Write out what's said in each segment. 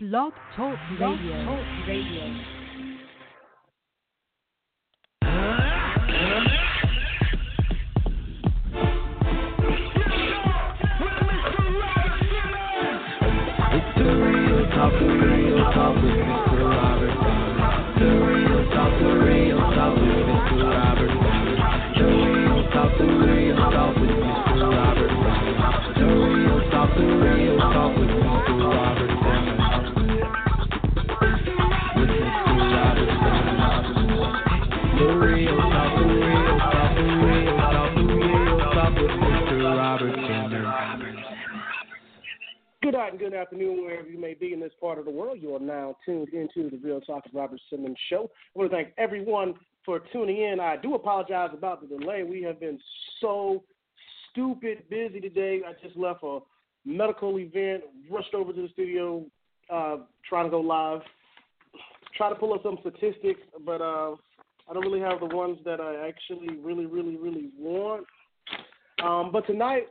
Blog Talk Radio. Talk Radio. It's the real talk, the real talk with Mr. Robert Sanders. The real talk, the real talk with Mr. Robert Sanders. The real talk, the real talk with Mr. Robert Sanders. The real talk, the real talk with Mr. Robert Good afternoon, wherever you may be in this part of the world. You are now tuned into the Real Talk with Robert Simmons show. I want to thank everyone for tuning in. I do apologize about the delay. We have been so stupid busy today. I just left a medical event, rushed over to the studio, uh, trying to go live, try to pull up some statistics, but uh, I don't really have the ones that I actually really, really, really want. Um, but tonight,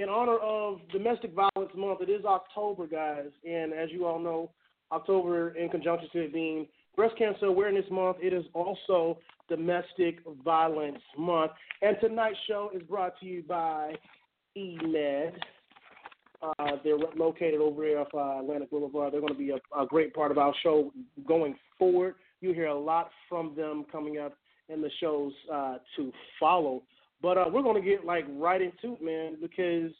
in honor of Domestic Violence Month, it is October, guys, and as you all know, October, in conjunction to it being Breast Cancer Awareness Month, it is also Domestic Violence Month. And tonight's show is brought to you by EMED. Uh, they're located over here off uh, Atlantic Boulevard. They're going to be a, a great part of our show going forward. You hear a lot from them coming up in the shows uh, to follow. But uh, we're going to get like right into it, man, because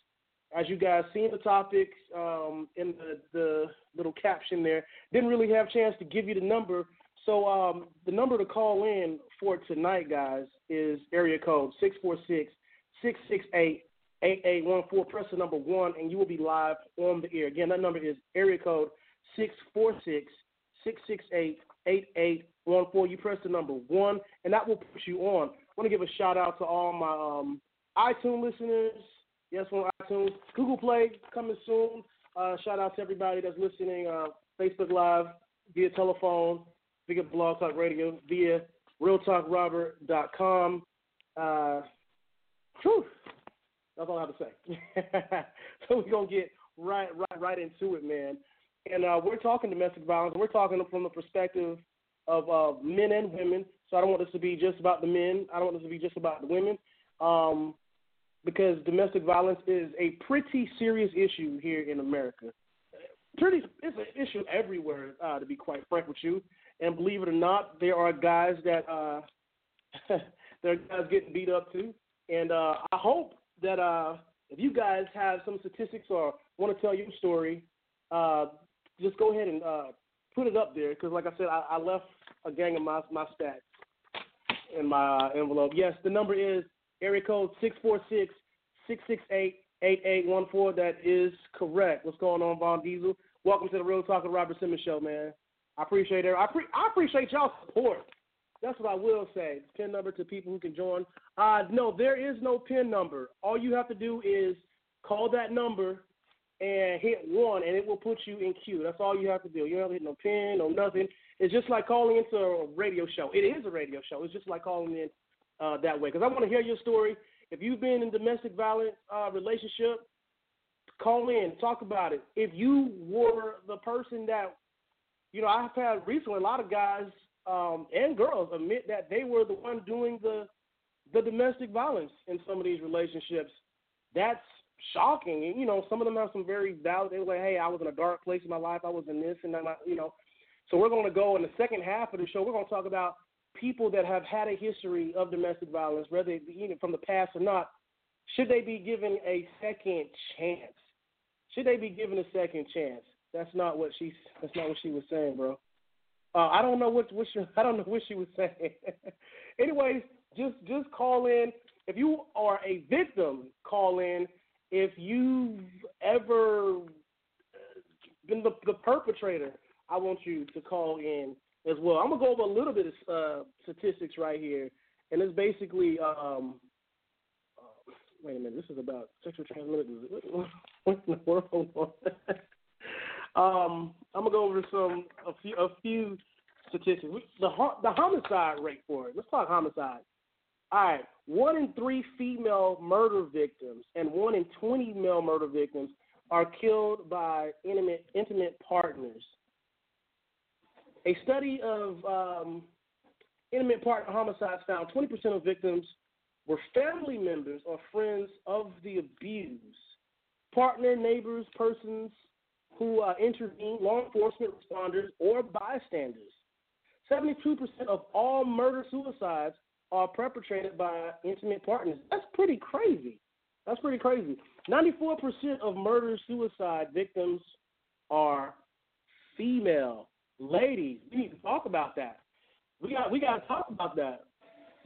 as you guys seen the topics um, in the, the little caption there, didn't really have a chance to give you the number. So um, the number to call in for tonight, guys, is area code 646-668-8814. Press the number one, and you will be live on the air. Again, that number is area code 646-668-8814. You press the number one, and that will put you on. Want to give a shout out to all my um, iTunes listeners. Yes, on iTunes. Google Play coming soon. Uh, shout out to everybody that's listening. Uh, Facebook Live via telephone, via Blog Talk Radio, via RealTalkRobert.com. Uh, whew, that's all I have to say. so we're gonna get right, right, right into it, man. And uh, we're talking domestic violence. We're talking from the perspective of uh, men and women. So I don't want this to be just about the men. I don't want this to be just about the women. Um, because domestic violence is a pretty serious issue here in America. Pretty, it's an issue everywhere, uh, to be quite frank with you. And believe it or not, there are guys that uh, there are guys getting beat up too. And uh, I hope that uh, if you guys have some statistics or want to tell your story, uh, just go ahead and uh, put it up there. Because, like I said, I, I left a gang of my my stats in my envelope. Yes, the number is area code 646-668-8814. That is correct. What's going on, Von Diesel? Welcome to the Real Talk of Robert Simmons show, man. I appreciate it. I, pre- I appreciate y'all support. That's what I will say. Pin number to people who can join. Uh, no, there is no pin number. All you have to do is call that number and hit one, and it will put you in queue. That's all you have to do. You don't have to hit no pin, no nothing. It's just like calling into a radio show. It is a radio show. It's just like calling in uh, that way because I want to hear your story. If you've been in domestic violence uh, relationship, call in, talk about it. If you were the person that, you know, I've had recently a lot of guys um, and girls admit that they were the one doing the the domestic violence in some of these relationships. That's shocking. And, you know, some of them have some very valid. They were like, "Hey, I was in a dark place in my life. I was in this and that." You know, so we're going to go in the second half of the show. We're going to talk about people that have had a history of domestic violence, whether it be from the past or not, should they be given a second chance? Should they be given a second chance? That's not what she. That's not what she was saying, bro. Uh, I don't know what, what she, I don't know what she was saying. Anyways, just just call in if you are a victim. Call in if you've ever been the, the perpetrator. I want you to call in as well. I'm gonna go over a little bit of uh, statistics right here, and it's basically. Um, uh, wait a minute, this is about sexual transmitted. What in the world? um, I'm gonna go over some a few a few statistics. The the homicide rate for it. Let's talk homicide. All right, one in three female murder victims and one in twenty male murder victims are killed by intimate intimate partners. A study of um, intimate partner homicides found 20% of victims were family members or friends of the abused. Partner, neighbors, persons who uh, intervene, law enforcement responders, or bystanders. 72% of all murder suicides are perpetrated by intimate partners. That's pretty crazy. That's pretty crazy. 94% of murder suicide victims are female. Ladies, we need to talk about that. We got we got to talk about that.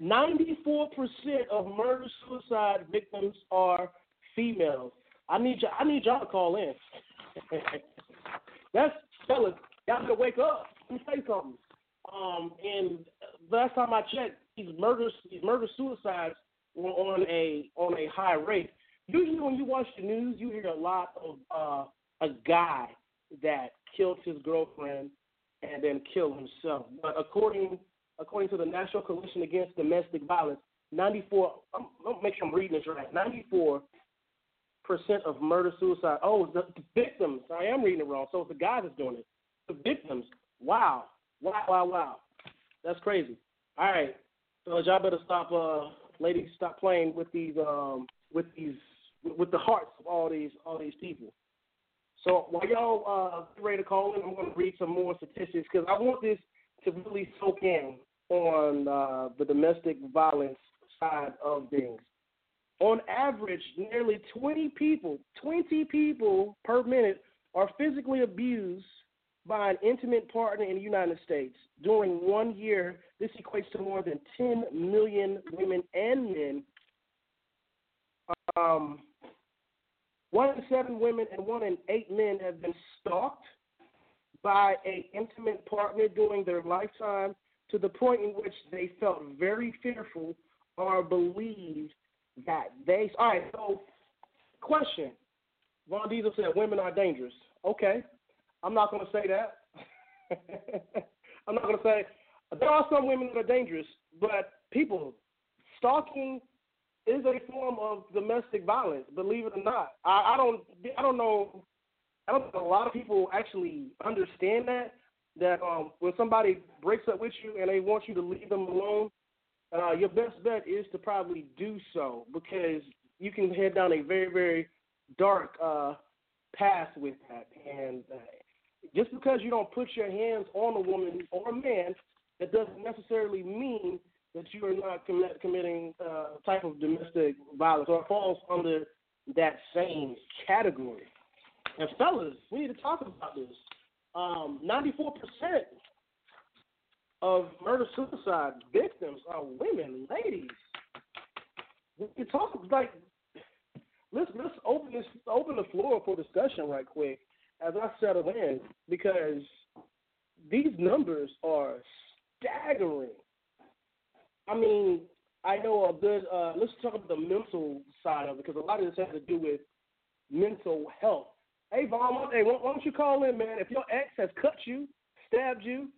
94% of murder suicide victims are females. I need you I need y'all to call in. That's fellas, y'all gotta wake up. Let me say something. Um, and last time I checked, these murders, these murder suicides were on a on a high rate. Usually, when you watch the news, you hear a lot of uh, a guy that killed his girlfriend and then kill himself. But according according to the National Coalition Against Domestic Violence, 94. I'm, I'm make sure I'm reading this right. 94 percent of murder suicide. Oh, the, the victims. I am reading it wrong. So it's the guy that's doing it. The victims. Wow. Wow. Wow. Wow. That's crazy. All right. So y'all better stop. Uh, ladies, stop playing with these. Um, with these. With the hearts of all these all these people. So while y'all uh, ready to call in, I'm going to read some more statistics because I want this to really soak in on uh, the domestic violence side of things. On average, nearly 20 people, 20 people per minute are physically abused by an intimate partner in the United States. During one year, this equates to more than 10 million women and men. Um, one in seven women and one in eight men have been stalked by an intimate partner during their lifetime to the point in which they felt very fearful or believed that they. All right, so question. Von Diesel said women are dangerous. Okay, I'm not going to say that. I'm not going to say there are some women that are dangerous, but people stalking is a form of domestic violence. Believe it or not, I, I don't. I don't know I don't think a lot of people actually understand that. That um, when somebody breaks up with you and they want you to leave them alone, uh, your best bet is to probably do so because you can head down a very very dark uh, path with that. And uh, just because you don't put your hands on a woman or a man, that doesn't necessarily mean that you are not comm- committing uh, type of domestic violence or falls under that same category. And fellas, we need to talk about this. Um, 94% of murder suicide victims are women, ladies. We can talk like let's let's open this open the floor for discussion right quick as I settle in because these numbers are staggering. I mean, I know a good. Uh, let's talk about the mental side of it because a lot of this has to do with mental health. Hey, Vaughn, hey, why don't you call in, man? If your ex has cut you, stabbed you,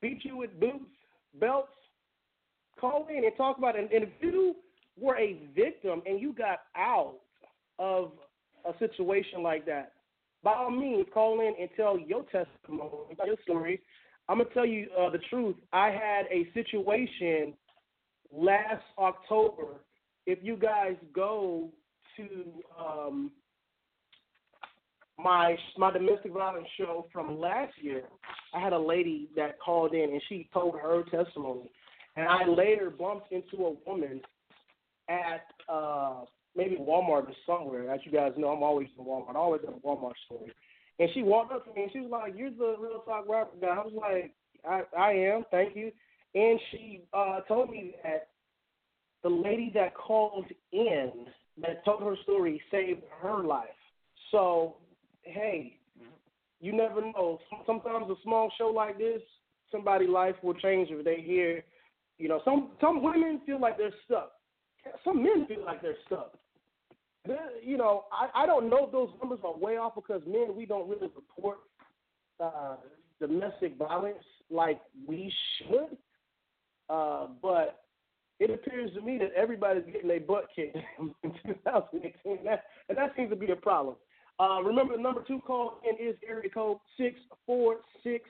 beat you with boots, belts, call in and talk about it. And if you were a victim and you got out of a situation like that, by all means, call in and tell your testimony, your story. I'm gonna tell you uh, the truth. I had a situation last October. If you guys go to um, my my domestic violence show from last year, I had a lady that called in and she told her testimony, and I later bumped into a woman at uh maybe Walmart or somewhere. As you guys know, I'm always in Walmart. I always at a Walmart store. And she walked up to me and she was like, "You're the real talk rapper guy." I was like, "I I am, thank you." And she uh told me that the lady that called in that told her story saved her life. So hey, you never know. Sometimes a small show like this, somebody's life will change if they hear. You know, some some women feel like they're stuck. Some men feel like they're stuck. You know, I I don't know if those numbers are way off because men we don't really report uh, domestic violence like we should. Uh, but it appears to me that everybody's getting their butt kicked in 2018, and that, and that seems to be a problem. Uh, remember, the number two call in is area code 646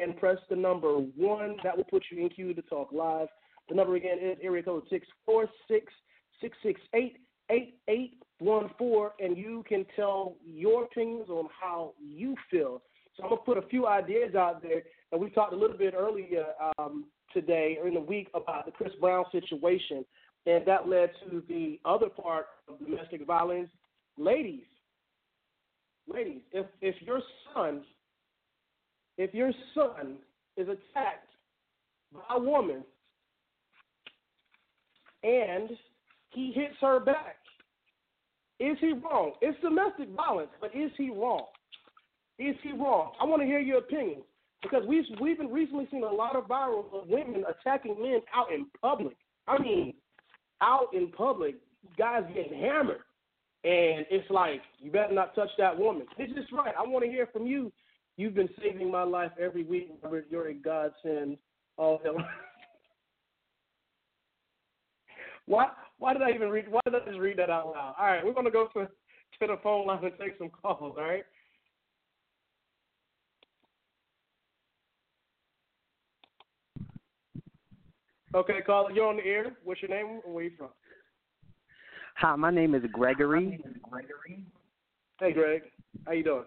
and press the number 1. That will put you in queue to talk live. The number again is area code 646 and you can tell your opinions on how you feel so I'm gonna put a few ideas out there, and we talked a little bit earlier um, today or in the week about the Chris Brown situation, and that led to the other part of domestic violence. Ladies, ladies, if if your son, if your son is attacked by a woman and he hits her back, is he wrong? It's domestic violence, but is he wrong? Is he wrong? I want to hear your opinion because we've we've been recently seen a lot of viral of women attacking men out in public. I mean, out in public, guys getting hammered, and it's like you better not touch that woman. This is right. I want to hear from you. You've been saving my life every week, Robert. You're a godsend. Oh, hell. why? Why did I even read? Why did I just read that out loud? All right, we're gonna go to to the phone line and take some calls. All right. Okay, caller, you're on the air. What's your name and where you from? Hi, my name is Gregory. Hey, Greg. How you doing?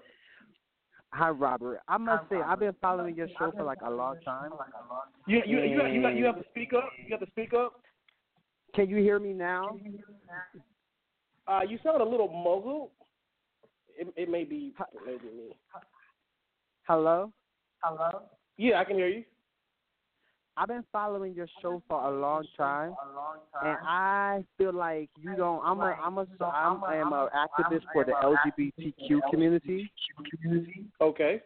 Hi, Robert. I must say I've been following your show for like a long time. You you you you, you have to speak up. You have to speak up. Can you hear me now? Uh, you sound a little muzzled. It it may be it may be me. Hello. Hello. Yeah, I can hear you. I've been following your show for a long time, and I feel like you don't. I'm a I'm a I'm, I'm a activist for the LGBTQ community. Okay.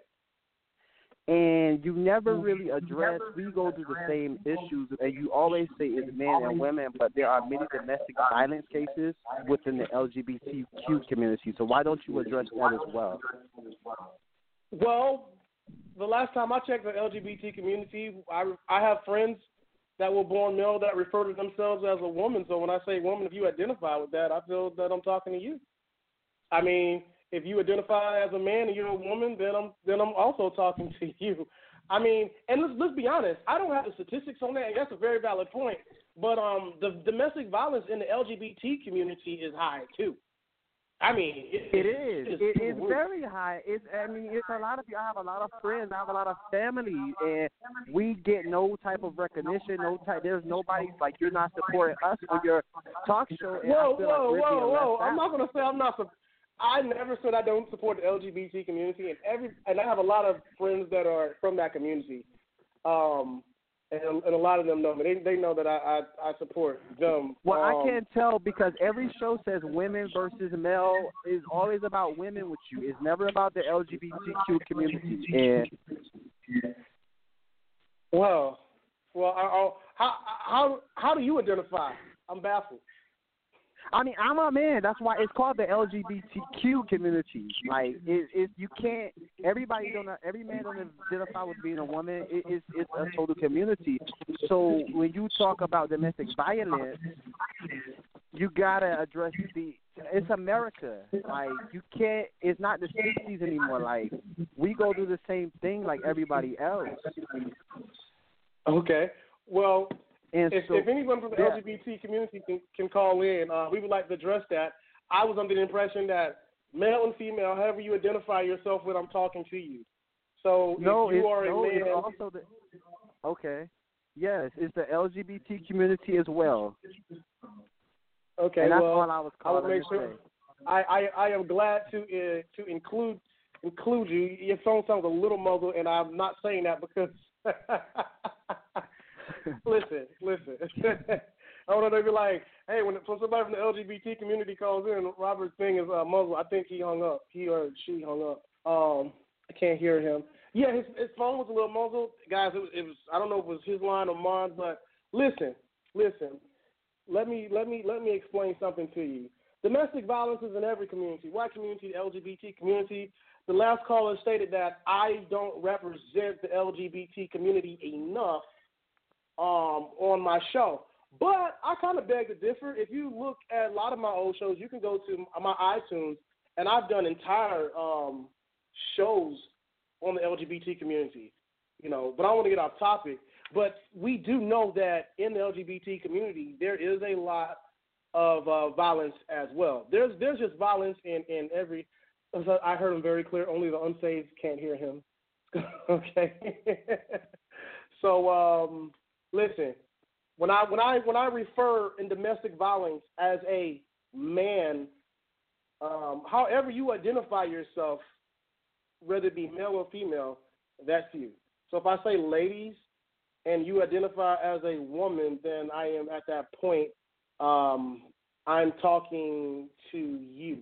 And you never really address. We go through the same issues, and you always say it's men and women, but there are many domestic violence cases within the LGBTQ community. So why don't you address that as well? Well, the last time I checked the LGBT community, I I have friends that were born male that refer to themselves as a woman. So when I say woman, if you identify with that, I feel that I'm talking to you. I mean, if you identify as a man and you're a woman, then I'm then I'm also talking to you. I mean, and let's let's be honest. I don't have the statistics on that, that's a very valid point. But um, the domestic violence in the LGBT community is high too. I mean, it, it is. It is very high. It's. I mean, it's a lot of. You I have a lot of friends. I have a lot of family, and we get no type of recognition. No type. There's nobody like you're not supporting us or your talk show. Whoa, whoa, like whoa, whoa! I'm not gonna say I'm not. I never said I don't support the LGBT community, and every and I have a lot of friends that are from that community. Um, and, and a lot of them know me. They they know that I I, I support them. Well, um, I can't tell because every show says women versus male is always about women with you. It's never about the LGBTQ community. And well, well, I, I, how how how do you identify? I'm baffled. I mean, I'm a man. That's why it's called the LGBTQ community. Like, it, it you can't. Everybody don't. Every man don't identify with being a woman. It, it's it's a total community. So when you talk about domestic violence, you gotta address the. It's America. Like you can't. It's not the '60s anymore. Like we go through the same thing like everybody else. Okay. Well, And if, so, if anyone from the yeah. LGBT community can, can call in, uh, we would like to address that. I was under the impression that male and female, however you identify yourself when I'm talking to you. So No, if you are a no, it's man, also the. Okay. Yes, it's the LGBT community as well. okay, and that's well, all I was I calling make sure. I, I, I am glad to uh, to include include you. Your phone sounds a little muzzled, and I'm not saying that because. listen, listen. I don't know. They be like, hey, when, somebody from the LGBT community calls in, Robert's thing is uh, muzzled. I think he hung up. He or she hung up. Um, I can't hear him. Yeah, his his phone was a little muzzled, guys. It was, it was I don't know if it was his line or mine, but listen, listen. Let me let me let me explain something to you. Domestic violence is in every community, white community, LGBT community. The last caller stated that I don't represent the LGBT community enough um, on my show. But I kind of beg to differ. If you look at a lot of my old shows, you can go to my iTunes, and I've done entire um, shows on the LGBT community. you know. But I want to get off topic. But we do know that in the LGBT community, there is a lot of uh, violence as well. There's there's just violence in in every. I heard him very clear. Only the unsaved can't hear him. okay. so um, listen, when I when I when I refer in domestic violence as a man, um, however you identify yourself, whether it be male or female, that's you. So if I say ladies and you identify as a woman, then I am at that point. Um, I'm talking to you.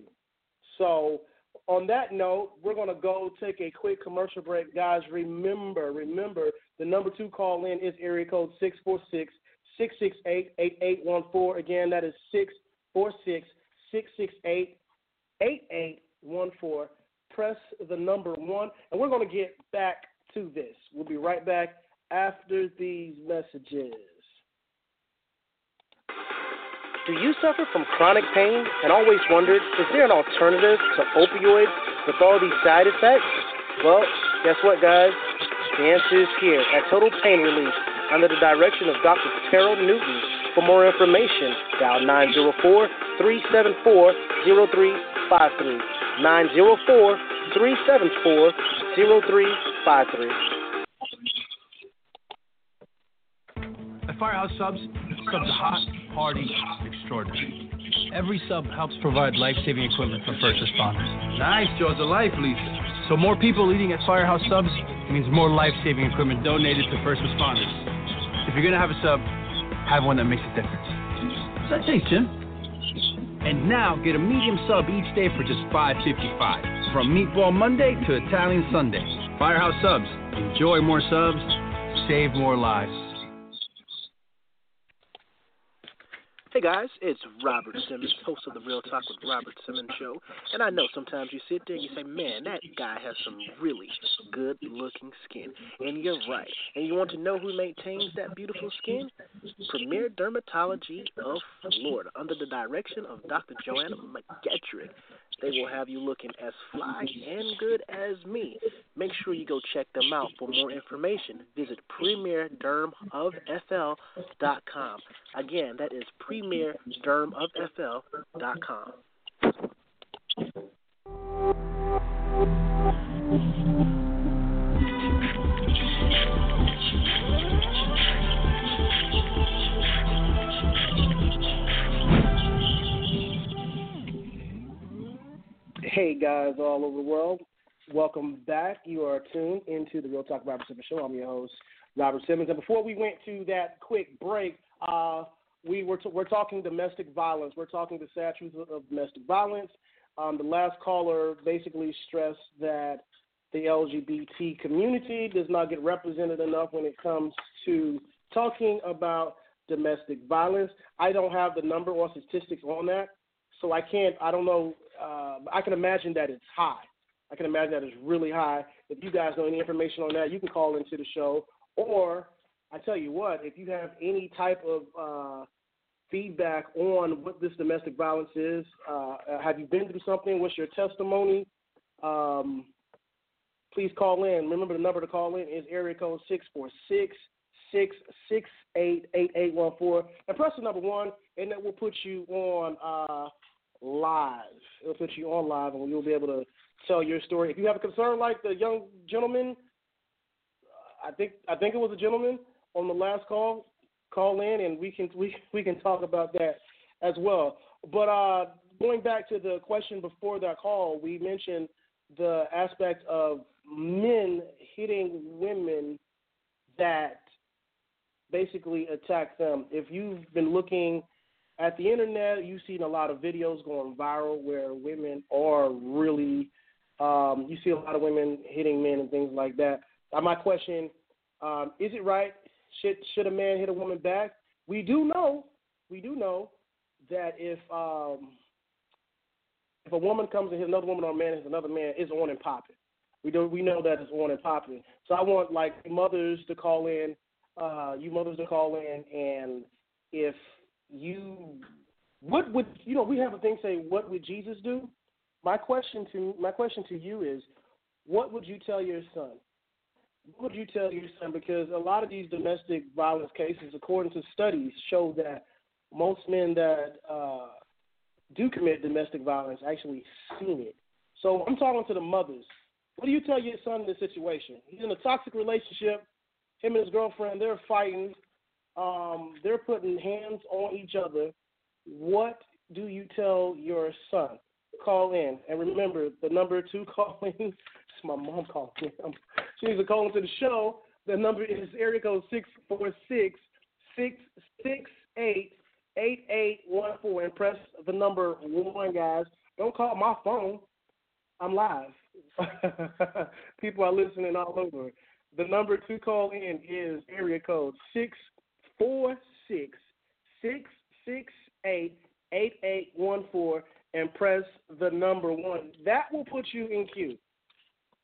So on that note, we're going to go take a quick commercial break. Guys, remember, remember, the number two call in is area code 646 668 8814. Again, that is 646 668 8814. Press the number one, and we're going to get back to this. We'll be right back after these messages. Do you suffer from chronic pain and always wondered, is there an alternative to opioids with all these side effects? Well, guess what, guys? The answer is here at Total Pain Relief under the direction of Dr. Terrell Newton. For more information, dial 904 374 0353. 904 374 0353. At Firehouse Subs, subs are hot, party, extraordinary. Every sub helps provide life-saving equipment for first responders. Nice, Jaws of life, Lisa. So more people eating at Firehouse Subs means more life-saving equipment donated to first responders. If you're gonna have a sub, have one that makes a difference. That taste, Jim? And now get a medium sub each day for just $5.55. From Meatball Monday to Italian Sunday. Firehouse Subs. Enjoy more subs, save more lives. Hey guys, it's Robert Simmons, host of the Real Talk with Robert Simmons show. And I know sometimes you sit there and you say, man, that guy has some really good looking skin. And you're right. And you want to know who maintains that beautiful skin? Premier Dermatology of Florida, under the direction of Dr. Joanna McGetrick. They will have you looking as fly and good as me. Make sure you go check them out. For more information, visit premierdermofFL.com. Again, that is premierdermofFL.com. Hey guys, all over the world, welcome back. You are tuned into the Real Talk Robert Simmons Show. I'm your host, Robert Simmons. And before we went to that quick break, uh, we were t- we're talking domestic violence. We're talking the sad truth of domestic violence. Um, the last caller basically stressed that the LGBT community does not get represented enough when it comes to talking about domestic violence. I don't have the number or statistics on that, so I can't. I don't know uh, I can imagine that it's high. I can imagine that it's really high. If you guys know any information on that, you can call into the show. Or I tell you what, if you have any type of uh, feedback on what this domestic violence is, uh, have you been through something? What's your testimony? Um, please call in. Remember the number to call in is area code six four six six six eight eight eight one four, and press the number one, and that will put you on uh, live. It'll put you on live, and you'll be able to tell your story. If you have a concern like the young gentleman, I think I think it was a gentleman on the last call. Call in, and we can we we can talk about that as well. But uh, going back to the question before that call, we mentioned the aspect of men hitting women that basically attack them. If you've been looking at the internet, you've seen a lot of videos going viral where women are really, um, you see a lot of women hitting men and things like that. Uh, my question: um, Is it right? Should should a man hit a woman back? We do know, we do know that if um, if a woman comes and hits another woman or a man hits another man, it's on and popping. We do we know that it's on and popping. So I want like mothers to call in, uh, you mothers to call in, and if you what would you know we have a thing say what would jesus do my question to my question to you is what would you tell your son what would you tell your son? Because a lot of these domestic violence cases, according to studies, show that most men that uh, do commit domestic violence actually seen it. So I'm talking to the mothers. What do you tell your son in this situation? He's in a toxic relationship. Him and his girlfriend, they're fighting. Um, they're putting hands on each other. What do you tell your son? Call in. And remember, the number two calling, it's my mom calling in. She needs to call into the show. The number is area code 646 668 8814 and press the number one, guys. Don't call my phone. I'm live. People are listening all over. The number to call in is area code 646 668 8814 and press the number one. That will put you in queue.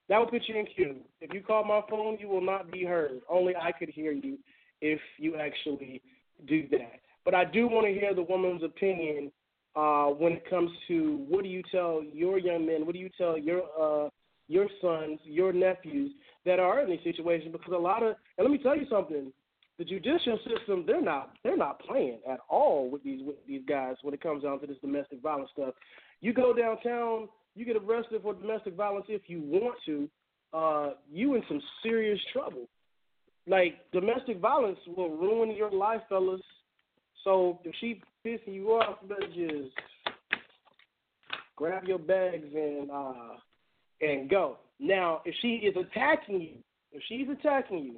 That will put you in queue. If you call my phone, you will not be heard. Only I could hear you if you actually do that. But I do want to hear the woman's opinion uh, when it comes to what do you tell your young men, what do you tell your uh, your sons, your nephews that are in these situations? Because a lot of, and let me tell you something, the judicial system they're not they're not playing at all with these with these guys when it comes down to this domestic violence stuff. You go downtown, you get arrested for domestic violence if you want to, uh, you in some serious trouble. Like domestic violence will ruin your life, fellas. So if she pissing you off, better just grab your bags and uh and go. Now, if she is attacking you, if she's attacking you,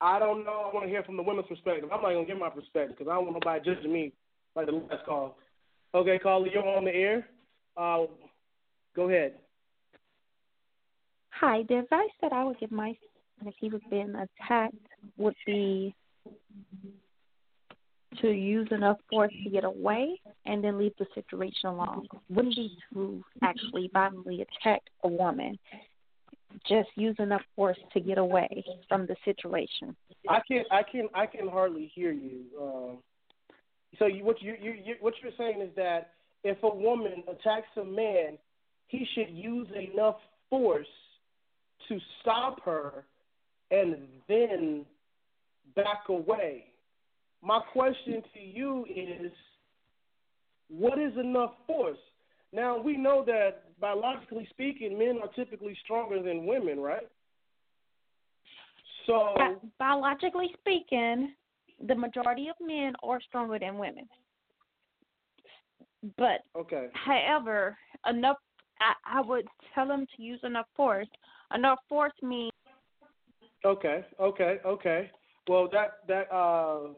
I don't know. I want to hear from the women's perspective. I'm not gonna give my perspective because I don't want nobody judging me like the last call. Okay, caller, you're on the air. Uh, go ahead. Hi. The advice that I would give my son if he was being attacked would be to use enough force to get away and then leave the situation alone. Wouldn't be to actually violently attack a woman. Just use enough force to get away from the situation. I can I can I can hardly hear you. Um, so you, what you, you, you what you're saying is that if a woman attacks a man, he should use enough force to stop her and then back away my question to you is what is enough force? Now, we know that biologically speaking, men are typically stronger than women, right? So, biologically speaking, the majority of men are stronger than women. But, okay. however, enough, I, I would tell them to use enough force. Enough force means. Okay, okay, okay. Well, that that uh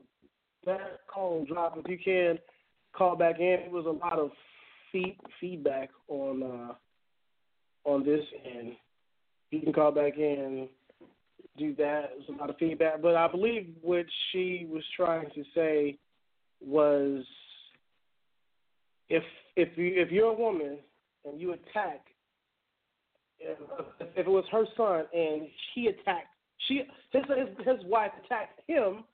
that call drop. If you can call back in, it was a lot of feed, feedback on uh, on this end. You can call back in, do that. There's a lot of feedback, but I believe what she was trying to say was if if you if you're a woman and you attack if, if it was her son and she attacked she his his, his wife attacked him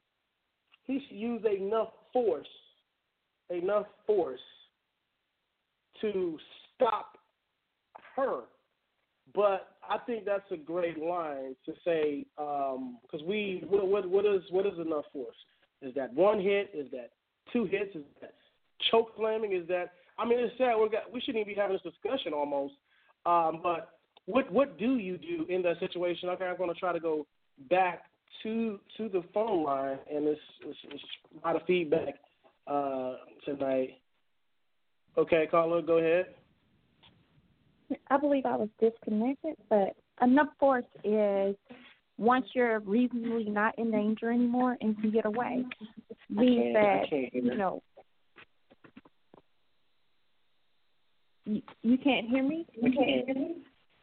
he should use enough force, enough force to stop her. But I think that's a great line to say because um, we what, what, what is what is enough force? Is that one hit? Is that two hits? Is that choke slamming? Is that I mean it's sad we got we shouldn't even be having this discussion almost. Um, but what what do you do in that situation? Okay, I'm going to try to go back to to the phone line, and it's, it's, it's a lot of feedback uh, tonight. Okay, caller, go ahead. I believe I was disconnected, but enough force is once you're reasonably not in danger anymore and can get away. Means that you know. You, you can't hear me. You can't hear me.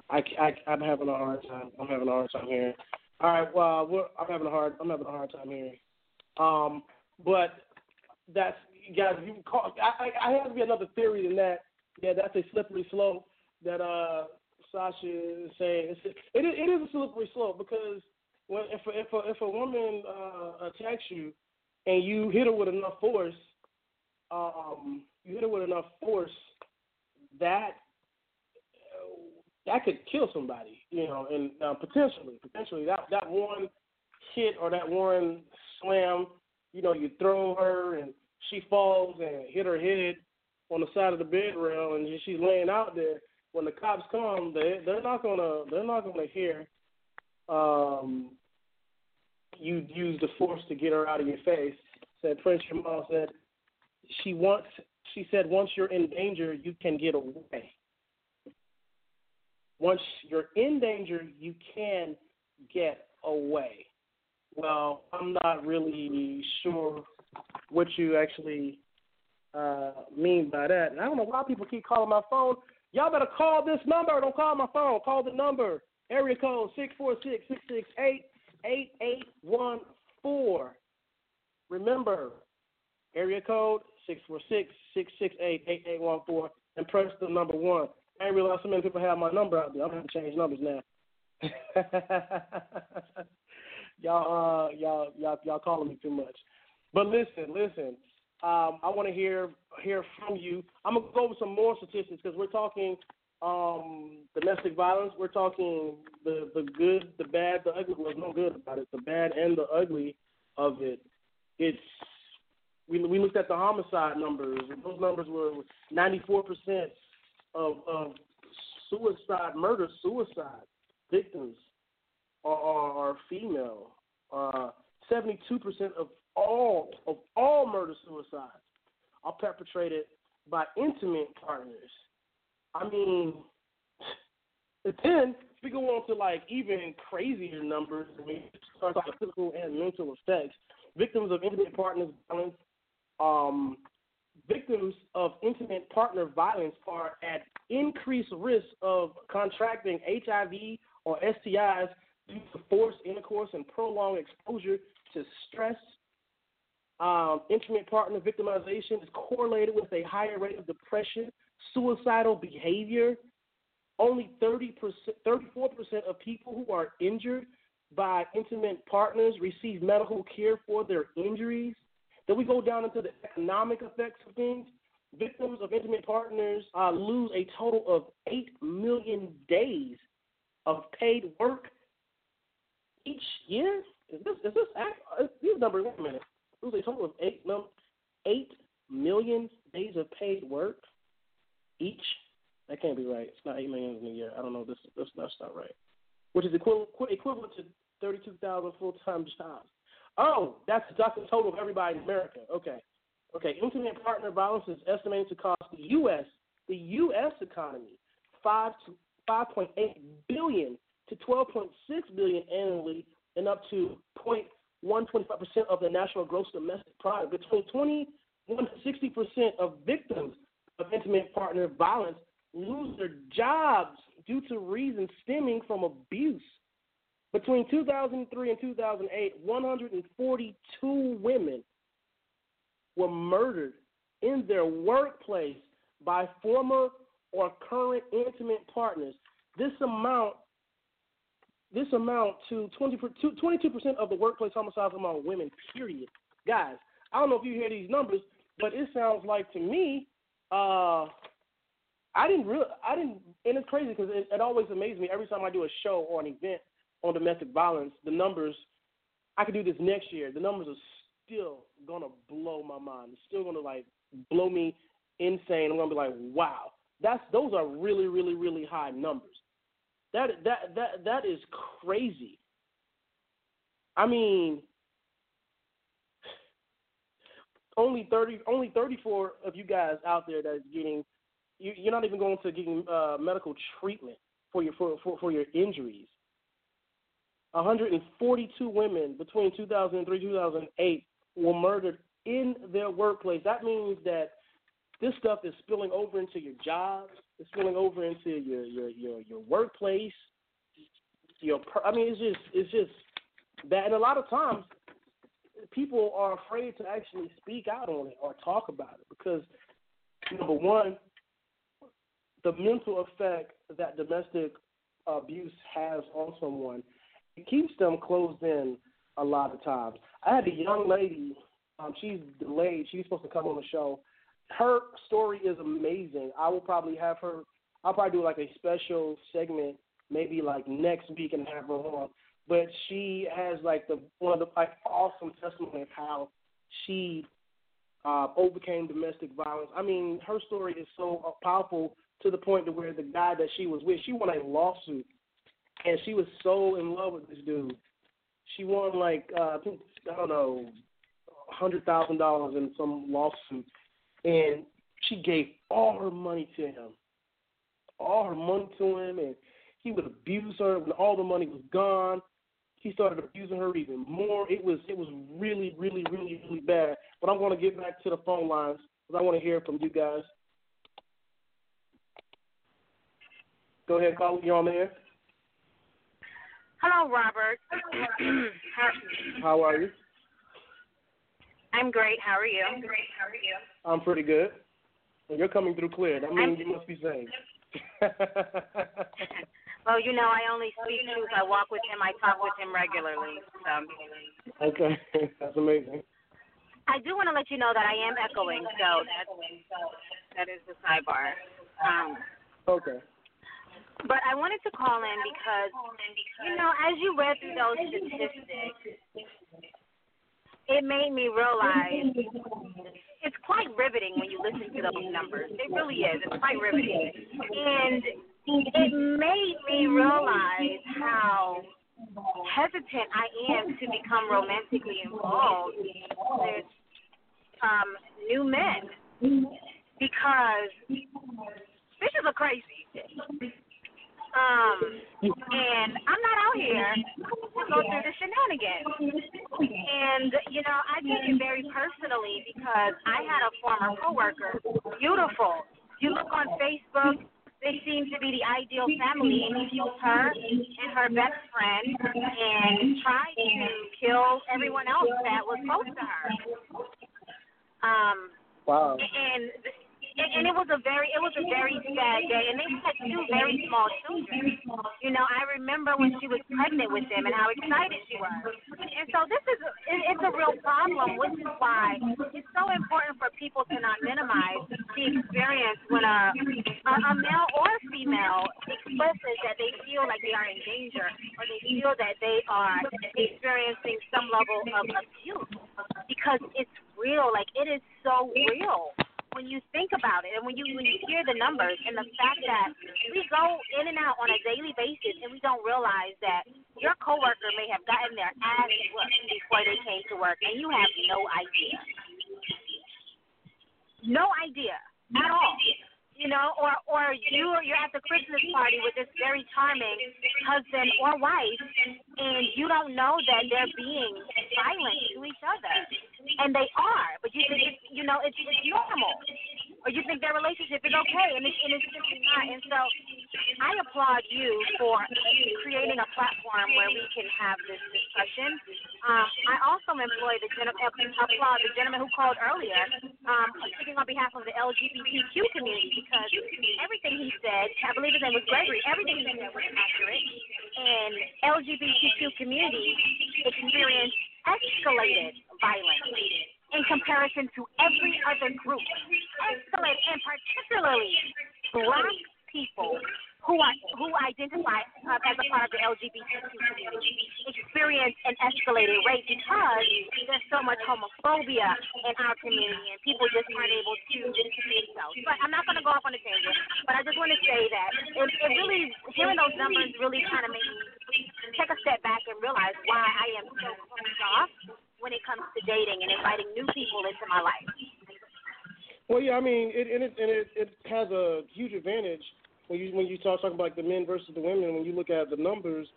I, I I'm having a hard time. I'm having a hard time hearing. All right. Well, we're, I'm having a hard. I'm having a hard time hearing. Um, but that's guys. You call. I, I, I have to be another theory than that. Yeah, that's a slippery slope that uh Sasha is saying. It's, it, it is a slippery slope because when if a, if a, if a woman uh, attacks you and you hit her with enough force, um, you hit her with enough force that that could kill somebody, you know, and uh, potentially, potentially that that one hit or that one slam, you know, you throw her and she falls and hit her head on the side of the bed rail and she's laying out there. When the cops come, they they're not gonna they're not gonna hear um, you use the force to get her out of your face. Said Prince Jamal said she wants she said once you're in danger you can get away. Once you're in danger you can get away. Well, I'm not really sure what you actually uh, mean by that. And I don't know why people keep calling my phone. Y'all better call this number. Don't call my phone. Call the number. Area code six four six six six eight eight eight one four. Remember, area code six four six six six eight eight eight one four, and press the number one. I didn't realize so many people have my number out there. I'm gonna change numbers now. y'all, uh, y'all, y'all, y'all calling me too much. But listen, listen. Um, I want to hear hear from you. I'm gonna go over some more statistics because we're talking um, domestic violence. We're talking the the good, the bad, the ugly. There's no good about it. The bad and the ugly of it. It's we we looked at the homicide numbers. And those numbers were 94 percent of of suicide, murder, suicide victims are, are, are female. Uh, 72 percent of all of all murder suicides are perpetrated by intimate partners. I mean, then we go on to like even crazier numbers. Mean, start physical and mental effects. Victims of intimate partners violence, um, victims of intimate partner violence are at increased risk of contracting HIV or STIs due to forced intercourse and prolonged exposure to stress, um, intimate partner victimization is correlated with a higher rate of depression, suicidal behavior. Only 30%, 34% of people who are injured by intimate partners receive medical care for their injuries. Then we go down into the economic effects of things. Victims of intimate partners uh, lose a total of 8 million days of paid work each year. Is this, is this, these numbers, wait a minute lose a total of eight, eight million days of paid work each. That can't be right. It's not eight million in a year. I don't know. This, this that's not right. Which is equivalent equivalent to thirty-two thousand full-time jobs. Oh, that's the total of everybody in America. Okay, okay. Intimate partner violence is estimated to cost the U.S. the U.S. economy five to five point eight billion to twelve point six billion annually, and up to point 125% of the national gross domestic product. Between 21 to 60% of victims of intimate partner violence lose their jobs due to reasons stemming from abuse. Between 2003 and 2008, 142 women were murdered in their workplace by former or current intimate partners. This amount this amount to 20, 22% of the workplace homicides among women, period. Guys, I don't know if you hear these numbers, but it sounds like to me, uh, I didn't really, I didn't, and it's crazy because it, it always amazes me every time I do a show or an event on domestic violence, the numbers, I could do this next year, the numbers are still gonna blow my mind. It's still gonna like blow me insane. I'm gonna be like, wow, that's those are really, really, really high numbers. That that that that is crazy. I mean, only thirty, only thirty-four of you guys out there that's getting. You, you're not even going to getting uh, medical treatment for your for, for, for your injuries. 142 women between 2003 2008 were murdered in their workplace. That means that this stuff is spilling over into your jobs. It's spilling over into your your your, your workplace. Your I mean, it's just it's just that, and a lot of times people are afraid to actually speak out on it or talk about it because number one, the mental effect that domestic abuse has on someone, it keeps them closed in a lot of times. I had a young lady, um, she's delayed. She's supposed to come on the show her story is amazing. I will probably have her I'll probably do like a special segment, maybe like next week and have her on. But she has like the one of the like awesome testimony of how she uh, overcame domestic violence. I mean, her story is so powerful to the point to where the guy that she was with, she won a lawsuit, and she was so in love with this dude. She won like uh, I think I don't know, hundred thousand dollars in some lawsuit, and she gave all her money to him, all her money to him, and he would abuse her when all the money was gone. He started abusing her even more. It was it was really really really really bad. But I'm going to get back to the phone lines because I want to hear from you guys. Go ahead, call. You're on the air. Hello, Robert. How are you? I'm great. How are you? I'm great. How are you? I'm pretty good. And you're coming through clear. That means you must be saying. well, you know, I only speak truth. I walk with him. I talk with him regularly. So. Okay, that's amazing. I do want to let you know that I am echoing, so that's, that is the sidebar. Um, okay. But I wanted to call in because, you know, as you read through those statistics, it made me realize it's quite riveting when you listen to those numbers. It really is. It's quite riveting. And it made me realize how hesitant I am to become romantically involved with um, new men because bitches are crazy. Um, and I'm not out here to go through the shenanigans. And, you know, I take it very personally because I had a former coworker, beautiful. You look on Facebook, they seem to be the ideal family, and he used her and her best friend and tried to kill everyone else that was close to her. Um, wow. And and, and it was a very it was a very sad day. And they had two very small children. You know i remember when she was pregnant with them and how excited she was. And so this is it, it's a real problem which is why it's so important for people to not minimize the experience when a a, a male or a female expresses that they feel like they are in danger or they feel that they are experiencing some level of abuse. Because it's real like it is so real when you think about it and when you when you hear the numbers and the fact that we go in and out on a daily basis and we don't realize that your coworker may have gotten their ass whooped before they came to work and you have no idea. No idea at all you know, or or you you're at the Christmas party with this very charming husband or wife, and you don't know that they're being violent to each other, and they are, but you you know it's it's normal, or you think their relationship is okay, and it's and it's simply not. And so, I applaud you for creating a platform where we can have this discussion. Um, I also employ the applaud the gentleman who called earlier, um, speaking on behalf of the LGBTQ community because everything he said, I believe his name was Gregory, everything he said was accurate. And LGBTQ community experienced escalated violence in comparison to every other group. Escalated, and particularly black people who are who identify uh, as a part of the LGBTQ community experience an escalated rate because there's so much homophobia in our community and people just aren't able to just be themselves. But I'm not going to go off on a tangent, but I just want to say that it, it really hearing those numbers really kind of made me take a step back and realize why I am so closed off when it comes to dating and inviting new people into my life. Well, yeah, I mean, it and it and it, it has a huge advantage when you when you start talking about like the men versus the women, when you look at the numbers,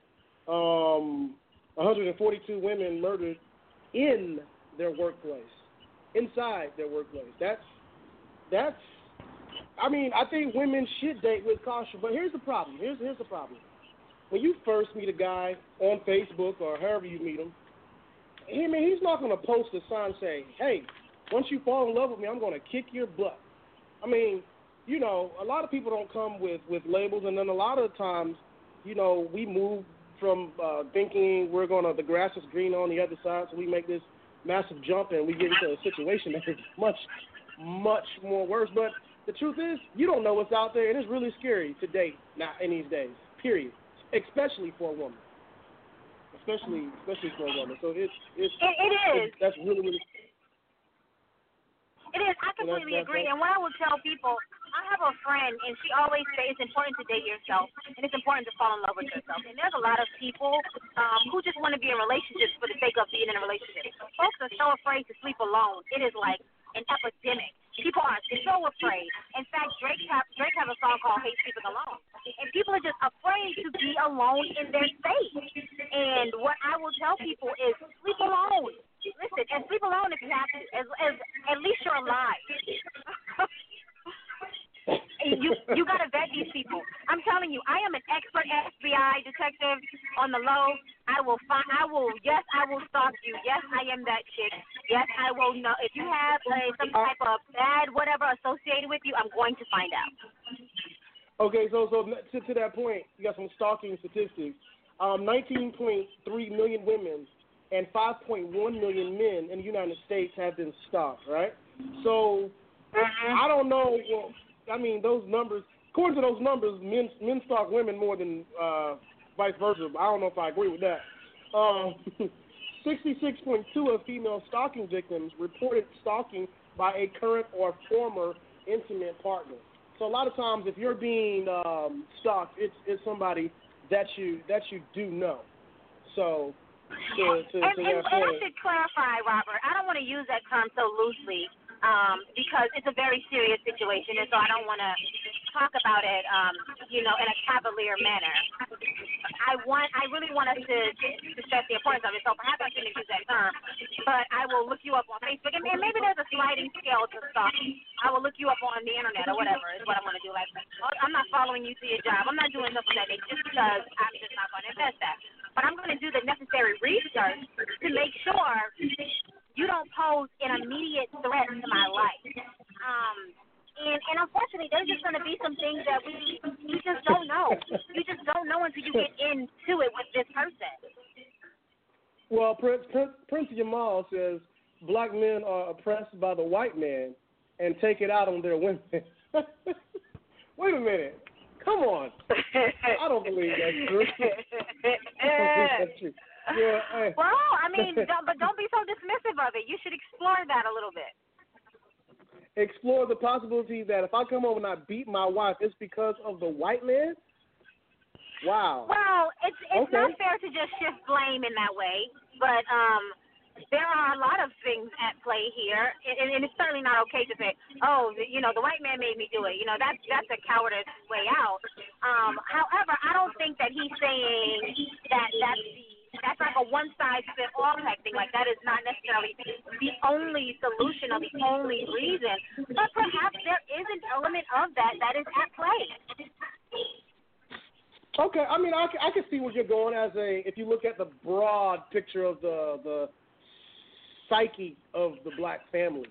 um, 142 women murdered in their workplace, inside their workplace. That's that's. I mean, I think women should date with caution, but here's the problem. Here's here's the problem. When you first meet a guy on Facebook or however you meet him, I mean, he's not going to post a sign saying, "Hey, once you fall in love with me, I'm going to kick your butt." I mean, you know, a lot of people don't come with with labels, and then a lot of times, you know, we move from uh, thinking we're gonna the grass is green on the other side, so we make this massive jump and we get into a situation that is much much more worse. But the truth is, you don't know what's out there, and it's really scary to date now in these days. Period. Especially for a woman. Especially, especially for a woman. So it's it's It, it is. it's- that's really really. It is. I completely agree. And what I will tell people, I have a friend, and she always says it's important to date yourself, and it's important to fall in love with yourself. And there's a lot of people um, who just want to be in relationships for the sake of being in a relationship. Folks are so afraid to sleep alone. It is like an epidemic. People are so afraid. In fact, Drake have Drake have a song called "Hate Sleeping Alone," and people are just afraid to be alone in their space. And what I will tell people is sleep alone. Listen, and sleep alone if you have to. As, as at least you're alive. you you gotta vet these people. I'm telling you, I am an expert FBI detective on the low. I will find. I will. Yes, I will stalk you. Yes, I am that chick. Yes, I will know if you have uh, some type of bad whatever associated with you. I'm going to find out. Okay, so so to, to that point, you got some stalking statistics. Um, 19.3 million women and 5.1 million men in the United States have been stalked, right? So I don't know. Well, I mean, those numbers. According to those numbers, men men stalk women more than uh, vice versa. I don't know if I agree with that. Um, 66.2 of female stalking victims reported stalking by a current or former intimate partner. So a lot of times, if you're being um, stalked, it's it's somebody that you that you do know. So to to, and, to and, and I should clarify, Robert. I don't want to use that term so loosely um, because it's a very serious situation, and so I don't want to talk about it, um, you know, in a cavalier manner. I want, I really want us to, to stress the importance of it. So perhaps I shouldn't use that term, but I will look you up on Facebook, and, and maybe there's a sliding scale to stalking. I will look you up on the internet or whatever is what I'm going to do. Like, I'm not following you to your job. I'm not doing stuff like that just because I'm just not going to invest that. But I'm going to do the necessary research to make sure you don't pose an immediate threat to my life. Um, and, and unfortunately, there's just going to be some things that we you just don't know. You just don't know until you get into it with this person. well, Prince, Prince Prince Jamal says black men are oppressed by the white man and take it out on their women. Wait a minute. Come on. I don't believe that's true. I don't believe that's true. Yeah, hey. Well, I mean, don't, but don't be so dismissive of it. You should explore that a little bit. explore the possibility that if I come home and I beat my wife, it's because of the white man. Wow. Well, it's it's Okay. not fair to just shift blame in that way, but um, there are a lot of things at play here, and, and it's certainly not okay to say, oh, you know, the white man made me do it. You know, that's that's a cowardice way out. Um, however, I don't think that he's saying that that's the that's like a one size fits all type thing. Like that is not necessarily the only solution or the only reason, but perhaps there is an element of that that is at play. Okay, I mean, I, I can see where you're going as a if you look at the broad picture of the the psyche of the black family.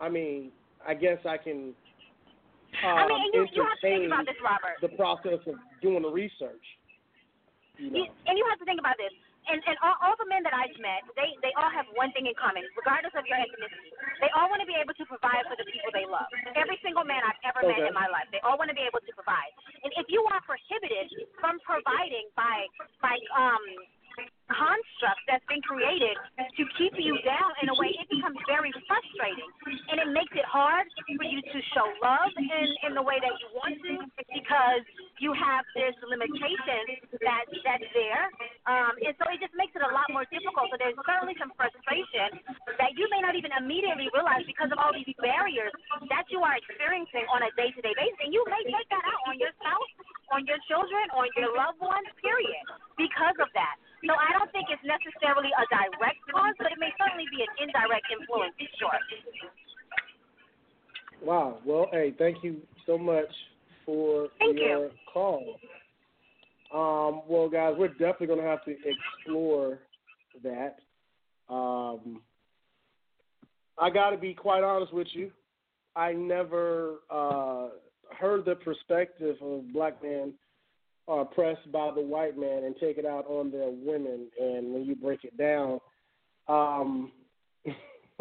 I mean, I guess I can. Um, I mean, and you, you have to think about this, Robert. the process of doing the research. You know. You, and you have to think about this. And and all, all the men that I've met, they they all have one thing in common, regardless of your ethnicity. They all want to be able to provide for the people they love. Every single man I've ever met in my life, they all want to be able to provide. And if you are prohibited from providing by by um construct that's been created to keep you down in a way, it becomes very frustrating. And it makes it hard for you to show love in, in the way that you want to because you have this limitation that that's there. Um, and so it just makes it a lot more difficult. So there's certainly some frustration that you may not even immediately realize because of all these barriers that you are experiencing on a day to day basis. And you may take that out on your spouse, on your children, on your loved ones, period, because of that. So I don't think it's necessarily a direct cause, but it may certainly be an indirect influence, sure. Wow. Well, hey, thank you so much for Thank your you. call. Um, well, guys, we're definitely going to have to explore that. Um, I got to be quite honest with you. I never uh, heard the perspective of black men are oppressed by the white man and take it out on their women. And when you break it down, um,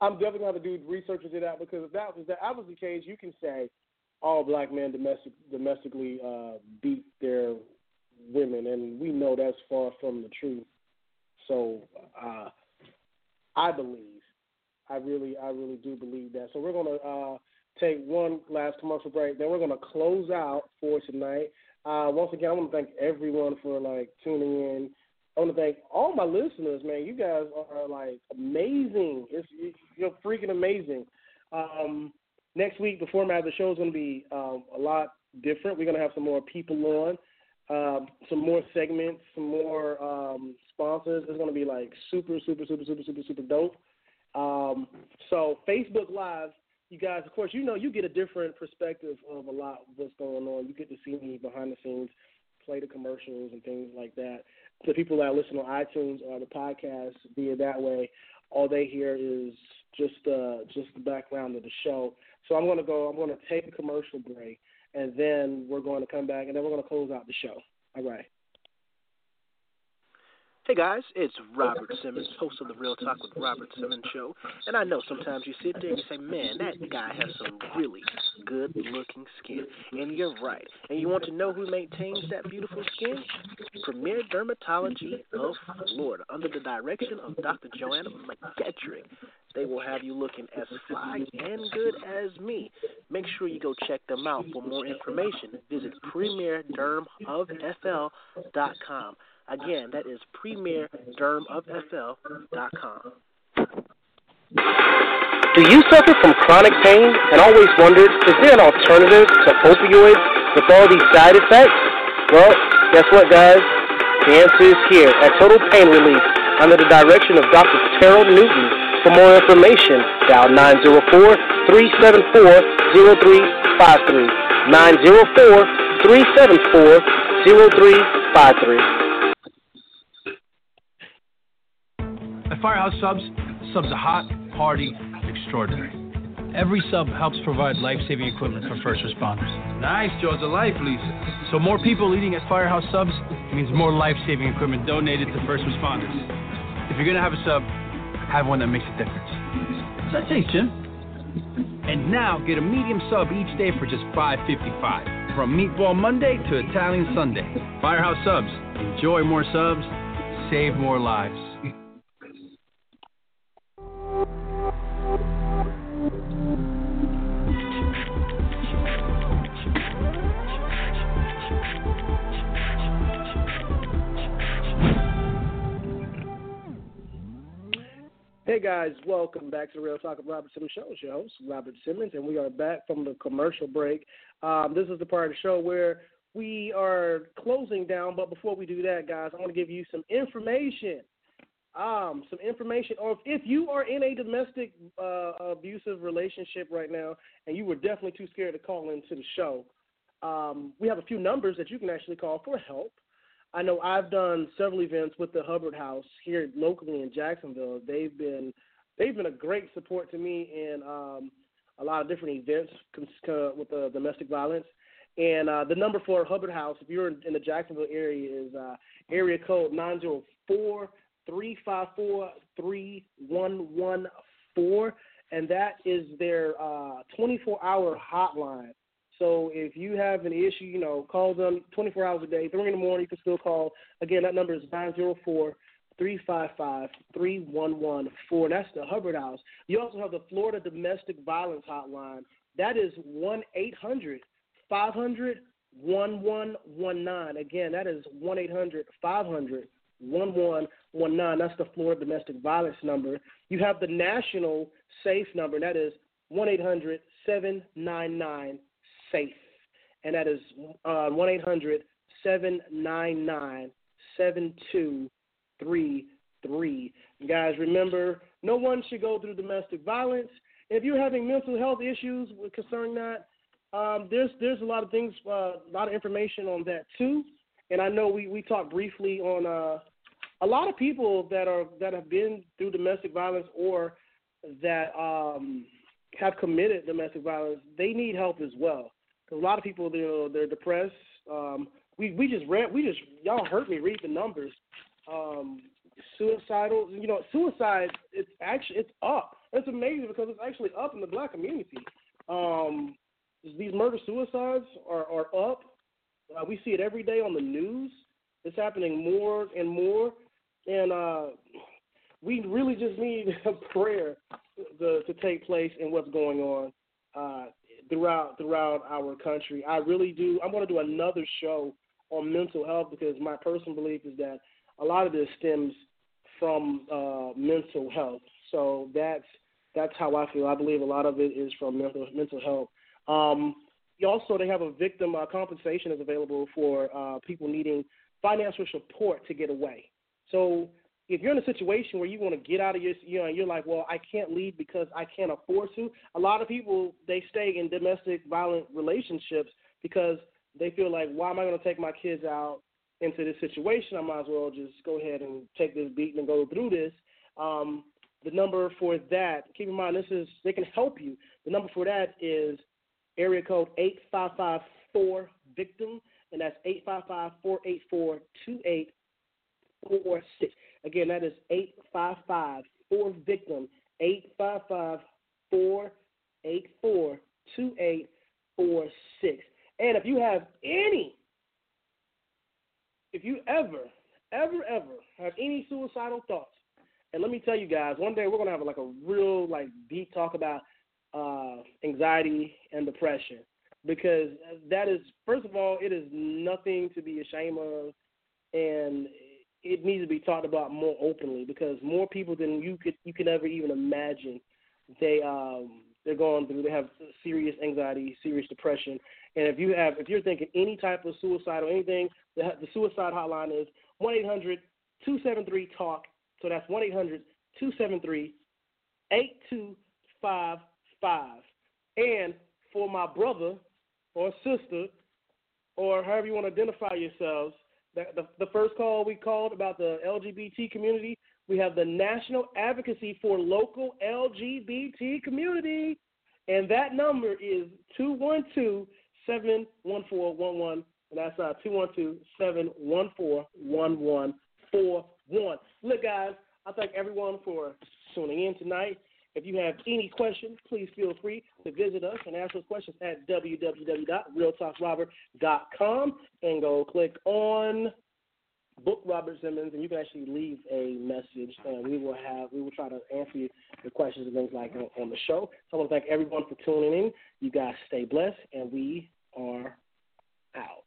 I'm definitely going to do research into that because if that was that, was the case, you can say all black men domestic domestically uh, beat their women, and we know that's far from the truth. So uh, I believe, I really, I really do believe that. So we're going to uh, take one last commercial break, then we're going to close out for tonight. Uh, once again, I want to thank everyone for like tuning in. I want to thank all my listeners, man. You guys are like amazing. It's you're freaking amazing. Um, next week, the format of the show is going to be um, a lot different. We're going to have some more people on, um, some more segments, some more um, sponsors. It's going to be like super, super, super, super, super, super dope. Um, so Facebook Live, you guys, of course, you know you get a different perspective of a lot of what's going on. You get to see me behind the scenes, play the commercials and things like that. The people that listen on iTunes or the podcast via that way, all they hear is just uh, just the background of the show. So I'm going to go. I'm going to take a commercial break, and then we're going to come back, and then we're going to close out the show. All right. Hey guys, it's Robert Simmons, host of the Real Talk with Robert Simmons show. And I know sometimes you sit there and you say, man, that guy has some really good looking skin. And you're right. And you want to know who maintains that beautiful skin? Premier Dermatology of Florida, under the direction of Dr. Joanna McGetrick. They will have you looking as fly and good as me. Make sure you go check them out. For more information, visit premierdermofFL.com. Again, that is premierdermofFL.com. Do you suffer from chronic pain and always wondered, is there an alternative to opioids with all these side effects? Well, guess what, guys? The answer is here at Total Pain Relief under the direction of Dr. Terrell Newton. For more information, dial 904-374-0353. 904-374-0353. Firehouse Subs, subs are hot, hearty, extraordinary. Every sub helps provide life-saving equipment for first responders. Nice, Jaws of life, Lisa. So more people eating at Firehouse Subs means more life-saving equipment donated to first responders. If you're gonna have a sub, have one that makes a difference. Thanks, Jim. And now get a medium sub each day for just $5.55. From Meatball Monday to Italian Sunday. Firehouse Subs. Enjoy more subs, save more lives. Guys, welcome back to the Real Talk with Robert Simmons Show. It's your host, Robert Simmons, and we are back from the commercial break. Um, this is the part of the show where we are closing down, but before we do that, guys, I want to give you some information. Um, some information, or if, if you are in a domestic uh, abusive relationship right now, and you were definitely too scared to call into the show, um, we have a few numbers that you can actually call for help. I know I've done several events with the Hubbard House here locally in Jacksonville. They've been they've been a great support to me in um, a lot of different events with the domestic violence. And uh, the number for Hubbard House, if you're in, in the Jacksonville area, is uh, area code nine zero four three five four three one one four, and that is their uh, 24-hour hotline. So if you have an issue, you know, call them 24 hours a day. Three in the morning, you can still call. Again, that number is 904 355 3114. That's the Hubbard House. You also have the Florida Domestic Violence Hotline. That is 1 800 500 1119. Again, that is 1 800 500 1119. That's the Florida Domestic Violence number. You have the national SAFE number, that is 1 800 799 SAFE, and that is uh, one eight hundred seven nine nine seven two three three. Guys, remember, no one should go through domestic violence. If you're having mental health issues concerning that, um, there's there's a lot of things, uh, a lot of information on that too. And I know we we talked briefly on uh, a lot of people that are that have been through domestic violence or that um, have committed domestic violence. They need help as well. A lot of people, they're they're depressed. Um, we we just read, we just y'all heard me read the numbers. Um, suicidal. You know, suicide. It's actually it's up. It's amazing because it's actually up in the black community. Um, these murder suicides are are up. Uh, we see it every day on the news. It's happening more and more, and uh, we really just need a prayer to, to take place in what's going on uh, throughout throughout our country. I really do. I'm going to do another show on mental health because my personal belief is that a lot of this stems from uh, mental health. So that's that's how I feel. I believe a lot of it is from mental mental health. Um, also, they have a victim uh, compensation is available for uh, people needing financial support to get away. So if you're in a situation where you want to get out of your, you know, and you're like, well, I can't leave because I can't afford to. A lot of people they stay in domestic violent relationships because they feel like, why am I going to take my kids out into this situation? I might as well just go ahead and take this beating and go through this. Um, the number for that, keep in mind, this is they can help you. The number for that is area code eight five five four victim, and that's eight five five four eight four two eight four six. Again, that is eight five five four victim eight five five four eight four two eight four six. And if you have any, if you ever, ever, ever have any suicidal thoughts, and let me tell you guys, one day we're gonna have like a real like deep talk about uh, anxiety and depression because that is first of all it is nothing to be ashamed of and it needs to be talked about more openly because more people than you could you could ever even imagine. They um they're going through they have serious anxiety serious depression. And if you have if you're thinking any type of suicide or anything the, the suicide hotline is one eight hundred two seven three talk. So that's one eight hundred two seven three eight two five five. And for my brother or sister, or however you want to identify yourselves, the, the, first call we called about the LGBT community, we have the National Advocacy for Local LGBT Community, and that number is 212 714 11. And that's uh, 212 714 1141. Look, guys, I thank everyone for tuning in tonight. If you have any questions, please feel free to visit us and ask those questions at www.realtalkrobert.com and go click on book Robert Simmons, and you can actually leave a message, and we will have we will try to answer your questions and things like on, on the show. So I want to thank everyone for tuning in. You guys stay blessed, and we are out.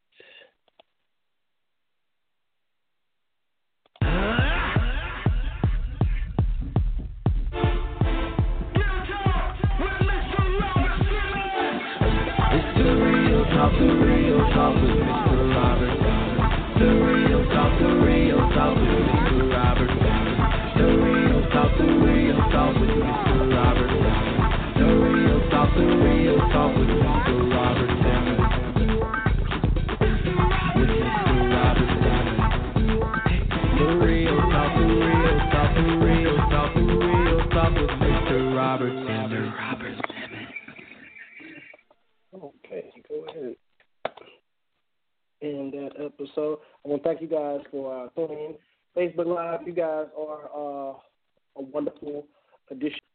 Talk, the real talk with Mr. Robert The real talk, the real talk with Mr. Robert The real talk, the real talk with Mr. Robert The real talk, the real talk with Mr. In that episode, I want to thank you guys for uh, tuning in. Facebook Live, you guys are uh, a wonderful addition.